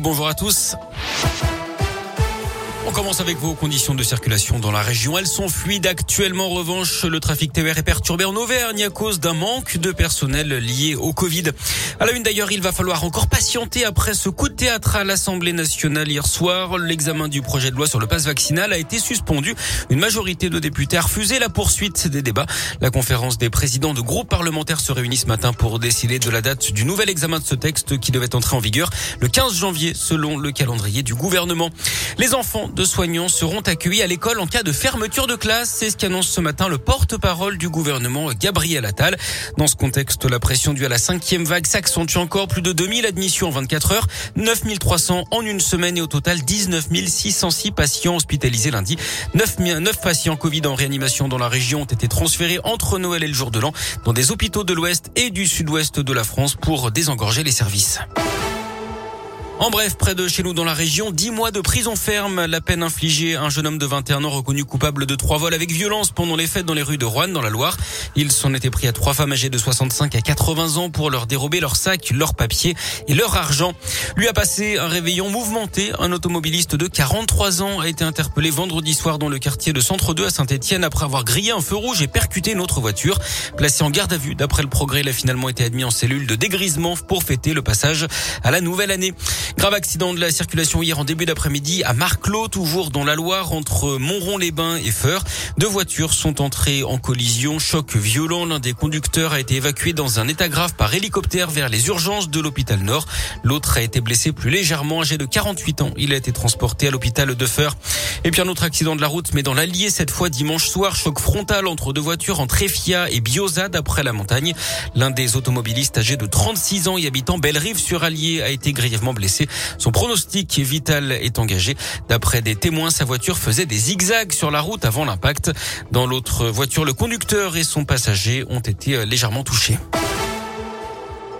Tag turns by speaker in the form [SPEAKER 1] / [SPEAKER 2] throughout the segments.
[SPEAKER 1] Bonjour à tous. On commence avec vos conditions de circulation dans la région. Elles sont fluides actuellement. En revanche, le trafic TER est perturbé en Auvergne à cause d'un manque de personnel lié au Covid. À la une d'ailleurs, il va falloir encore patienter après ce coup de théâtre à l'Assemblée nationale hier soir. L'examen du projet de loi sur le passe vaccinal a été suspendu. Une majorité de députés a refusé la poursuite des débats. La conférence des présidents de groupes parlementaires se réunit ce matin pour décider de la date du nouvel examen de ce texte qui devait entrer en vigueur le 15 janvier selon le calendrier du gouvernement. Les enfants de soignants seront accueillis à l'école en cas de fermeture de classe. C'est ce qu'annonce ce matin le porte-parole du gouvernement, Gabriel Attal. Dans ce contexte, la pression due à la cinquième vague s'accentue encore. Plus de 2000 admissions en 24 heures, 9300 en une semaine et au total 19 606 patients hospitalisés lundi. 9, 9 patients Covid en réanimation dans la région ont été transférés entre Noël et le jour de l'an dans des hôpitaux de l'Ouest et du Sud-Ouest de la France pour désengorger les services. En bref, près de chez nous dans la région, 10 mois de prison ferme, la peine infligée à un jeune homme de 21 ans reconnu coupable de trois vols avec violence pendant les fêtes dans les rues de Rouen dans la Loire. Il s'en était pris à trois femmes âgées de 65 à 80 ans pour leur dérober leurs sacs, leurs papiers et leur argent. Lui a passé un réveillon mouvementé. Un automobiliste de 43 ans a été interpellé vendredi soir dans le quartier de Centre 2 à Saint-Etienne après avoir grillé un feu rouge et percuté une autre voiture. Placé en garde à vue, d'après le progrès, il a finalement été admis en cellule de dégrisement pour fêter le passage à la nouvelle année. Grave accident de la circulation hier en début d'après-midi à Marclot, toujours dans la Loire, entre Montron-les-Bains et Feur. Deux voitures sont entrées en collision. Choc violent. L'un des conducteurs a été évacué dans un état grave par hélicoptère vers les urgences de l'hôpital Nord. L'autre a été blessé plus légèrement, âgé de 48 ans. Il a été transporté à l'hôpital de Feur. Et puis un autre accident de la route, mais dans l'Allier cette fois dimanche soir. Choc frontal entre deux voitures en Tréfia et Biozade après la montagne. L'un des automobilistes âgé de 36 ans et habitant Bellerive sur Allier a été grièvement blessé. Son pronostic vital est engagé. D'après des témoins, sa voiture faisait des zigzags sur la route avant l'impact. Dans l'autre voiture, le conducteur et son passager ont été légèrement touchés.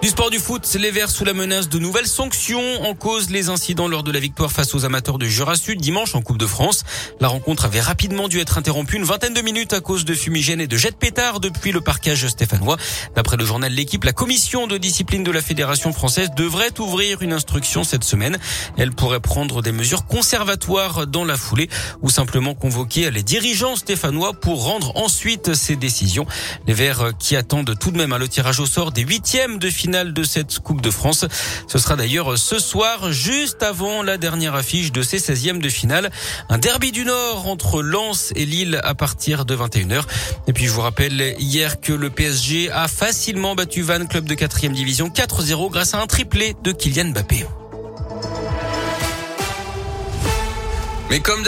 [SPEAKER 1] Du sport du foot, les Verts sous la menace de nouvelles sanctions en cause les incidents lors de la victoire face aux amateurs de Jura Sud dimanche en Coupe de France. La rencontre avait rapidement dû être interrompue une vingtaine de minutes à cause de fumigènes et de jets de pétards depuis le parquage stéphanois. D'après le journal L'équipe, la commission de discipline de la Fédération française devrait ouvrir une instruction cette semaine. Elle pourrait prendre des mesures conservatoires dans la foulée ou simplement convoquer les dirigeants stéphanois pour rendre ensuite ces décisions. Les Verts qui attendent tout de même le tirage au sort des huitièmes de finale de cette Coupe de France. Ce sera d'ailleurs ce soir, juste avant la dernière affiche de ces 16e de finale. Un derby du Nord entre Lens et Lille à partir de 21h. Et puis je vous rappelle hier que le PSG a facilement battu Van, club de 4e division, 4-0 grâce à un triplé de Kylian Mbappé. Mais comme